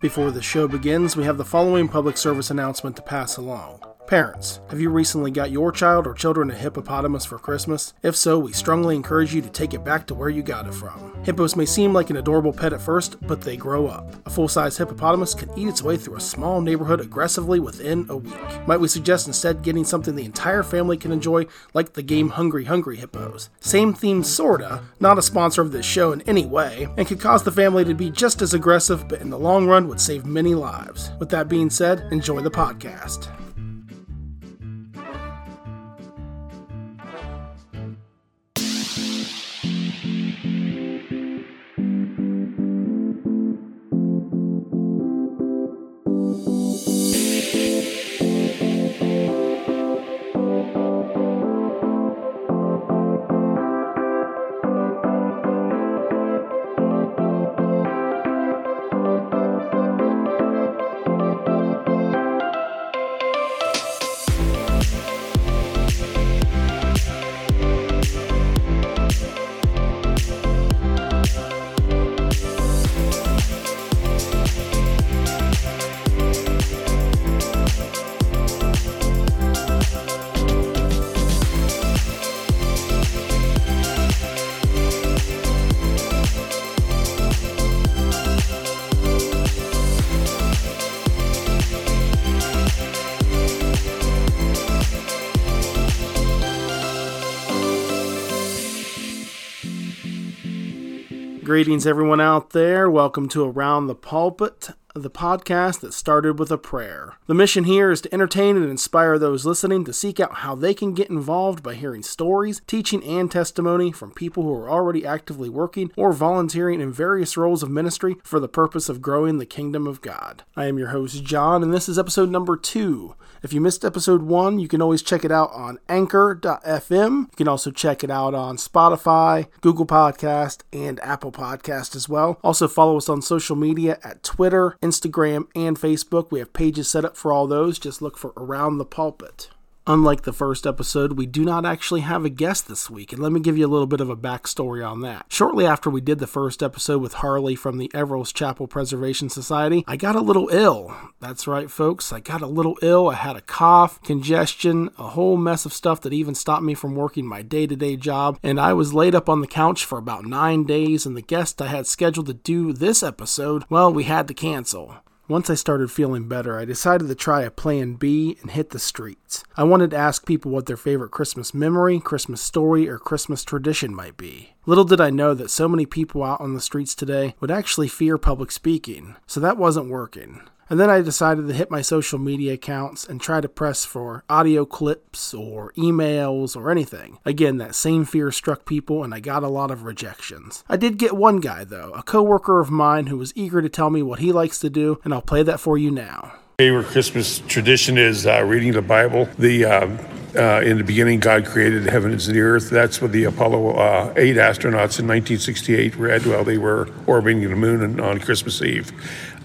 Before the show begins, we have the following public service announcement to pass along. Parents, have you recently got your child or children a hippopotamus for Christmas? If so, we strongly encourage you to take it back to where you got it from. Hippos may seem like an adorable pet at first, but they grow up. A full size hippopotamus can eat its way through a small neighborhood aggressively within a week. Might we suggest instead getting something the entire family can enjoy, like the game Hungry Hungry Hippos? Same theme, sorta, not a sponsor of this show in any way, and could cause the family to be just as aggressive, but in the long run would save many lives. With that being said, enjoy the podcast. Greetings, everyone out there. Welcome to Around the Pulpit, the podcast that started with a prayer. The mission here is to entertain and inspire those listening to seek out how they can get involved by hearing stories, teaching, and testimony from people who are already actively working or volunteering in various roles of ministry for the purpose of growing the kingdom of God. I am your host, John, and this is episode number two. If you missed episode one, you can always check it out on anchor.fm. You can also check it out on Spotify, Google Podcast, and Apple Podcast as well. Also, follow us on social media at Twitter, Instagram, and Facebook. We have pages set up for all those. Just look for Around the Pulpit. Unlike the first episode, we do not actually have a guest this week, and let me give you a little bit of a backstory on that. Shortly after we did the first episode with Harley from the Everils Chapel Preservation Society, I got a little ill. That's right, folks, I got a little ill. I had a cough, congestion, a whole mess of stuff that even stopped me from working my day to day job, and I was laid up on the couch for about nine days, and the guest I had scheduled to do this episode, well, we had to cancel. Once I started feeling better, I decided to try a plan B and hit the streets. I wanted to ask people what their favorite Christmas memory, Christmas story, or Christmas tradition might be. Little did I know that so many people out on the streets today would actually fear public speaking, so that wasn't working. And then I decided to hit my social media accounts and try to press for audio clips or emails or anything. Again, that same fear struck people and I got a lot of rejections. I did get one guy though, a coworker of mine who was eager to tell me what he likes to do, and I'll play that for you now. Favorite Christmas tradition is uh, reading the Bible. The uh, uh, in the beginning, God created the heavens and the earth. That's what the Apollo uh, 8 astronauts in 1968 read while they were orbiting the moon on Christmas Eve.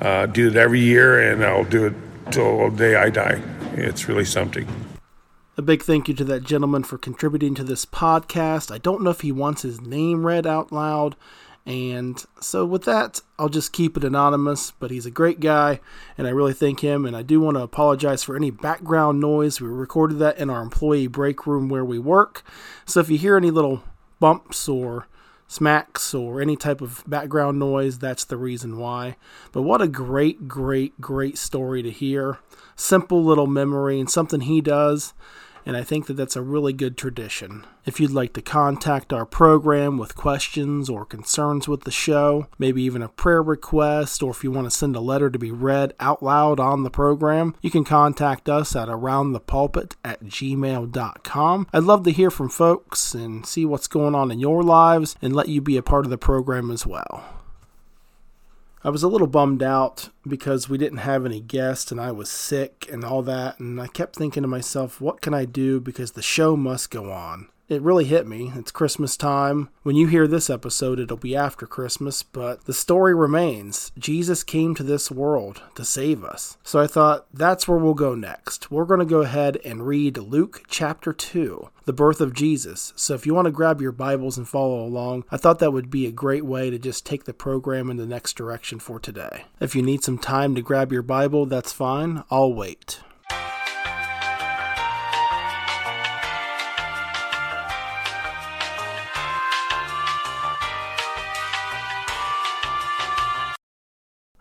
Uh, do it every year, and I'll do it till the day I die. It's really something. A big thank you to that gentleman for contributing to this podcast. I don't know if he wants his name read out loud. And so, with that, I'll just keep it anonymous. But he's a great guy, and I really thank him. And I do want to apologize for any background noise. We recorded that in our employee break room where we work. So, if you hear any little bumps or smacks or any type of background noise, that's the reason why. But what a great, great, great story to hear. Simple little memory and something he does and I think that that's a really good tradition. If you'd like to contact our program with questions or concerns with the show, maybe even a prayer request, or if you want to send a letter to be read out loud on the program, you can contact us at aroundthepulpit at gmail.com. I'd love to hear from folks and see what's going on in your lives and let you be a part of the program as well. I was a little bummed out because we didn't have any guests and I was sick and all that. And I kept thinking to myself, what can I do because the show must go on? It really hit me. It's Christmas time. When you hear this episode, it'll be after Christmas, but the story remains. Jesus came to this world to save us. So I thought that's where we'll go next. We're going to go ahead and read Luke chapter 2, the birth of Jesus. So if you want to grab your Bibles and follow along, I thought that would be a great way to just take the program in the next direction for today. If you need some time to grab your Bible, that's fine. I'll wait.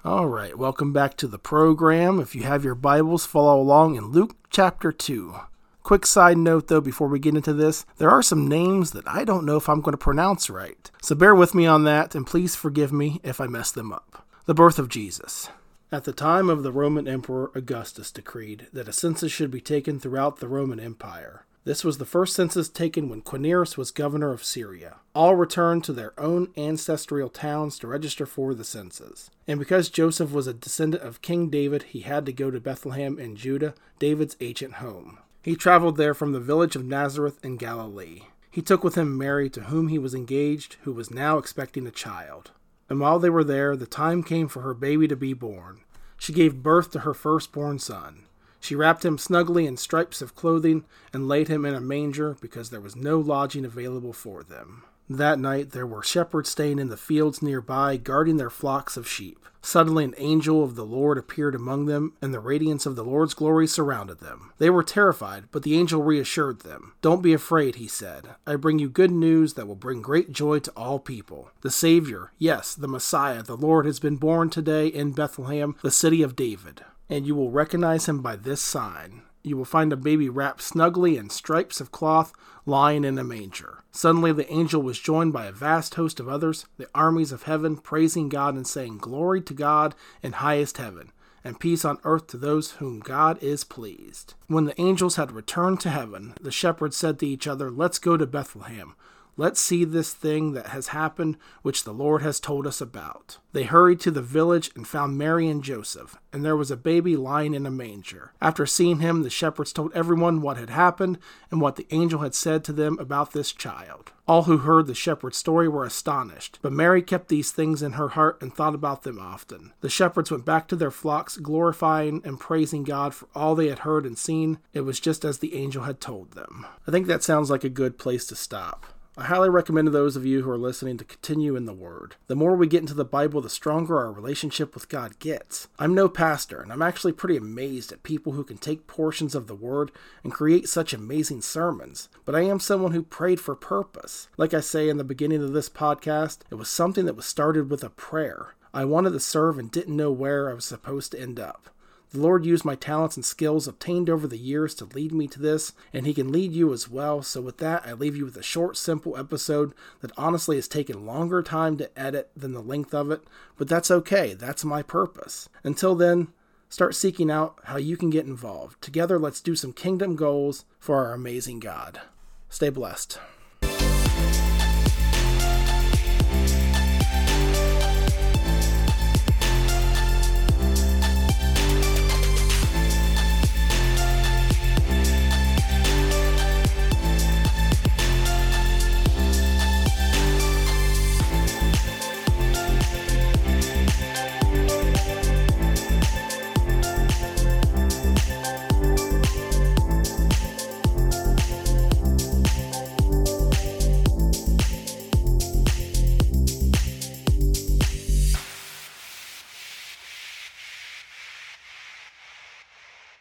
All right, welcome back to the program. If you have your Bibles, follow along in Luke chapter 2. Quick side note though, before we get into this, there are some names that I don't know if I'm going to pronounce right. So bear with me on that, and please forgive me if I mess them up. The birth of Jesus. At the time of the Roman Emperor Augustus decreed that a census should be taken throughout the Roman Empire. This was the first census taken when Quirinius was governor of Syria. All returned to their own ancestral towns to register for the census. And because Joseph was a descendant of King David, he had to go to Bethlehem in Judah, David's ancient home. He traveled there from the village of Nazareth in Galilee. He took with him Mary, to whom he was engaged, who was now expecting a child. And while they were there, the time came for her baby to be born. She gave birth to her firstborn son. She wrapped him snugly in stripes of clothing and laid him in a manger because there was no lodging available for them. That night there were shepherds staying in the fields nearby, guarding their flocks of sheep. Suddenly an angel of the Lord appeared among them, and the radiance of the Lord's glory surrounded them. They were terrified, but the angel reassured them. Don't be afraid, he said. I bring you good news that will bring great joy to all people. The Savior, yes, the Messiah, the Lord, has been born today in Bethlehem, the city of David and you will recognize him by this sign. You will find a baby wrapped snugly in stripes of cloth, lying in a manger. Suddenly the angel was joined by a vast host of others, the armies of heaven, praising God and saying, Glory to God in highest heaven, and peace on earth to those whom God is pleased. When the angels had returned to heaven, the shepherds said to each other, Let's go to Bethlehem Let's see this thing that has happened, which the Lord has told us about. They hurried to the village and found Mary and Joseph, and there was a baby lying in a manger. After seeing him, the shepherds told everyone what had happened and what the angel had said to them about this child. All who heard the shepherd's story were astonished, but Mary kept these things in her heart and thought about them often. The shepherds went back to their flocks, glorifying and praising God for all they had heard and seen. It was just as the angel had told them. I think that sounds like a good place to stop. I highly recommend to those of you who are listening to continue in the Word. The more we get into the Bible, the stronger our relationship with God gets. I'm no pastor, and I'm actually pretty amazed at people who can take portions of the Word and create such amazing sermons. But I am someone who prayed for purpose. Like I say in the beginning of this podcast, it was something that was started with a prayer. I wanted to serve and didn't know where I was supposed to end up. The Lord used my talents and skills obtained over the years to lead me to this, and He can lead you as well. So, with that, I leave you with a short, simple episode that honestly has taken longer time to edit than the length of it, but that's okay. That's my purpose. Until then, start seeking out how you can get involved. Together, let's do some kingdom goals for our amazing God. Stay blessed.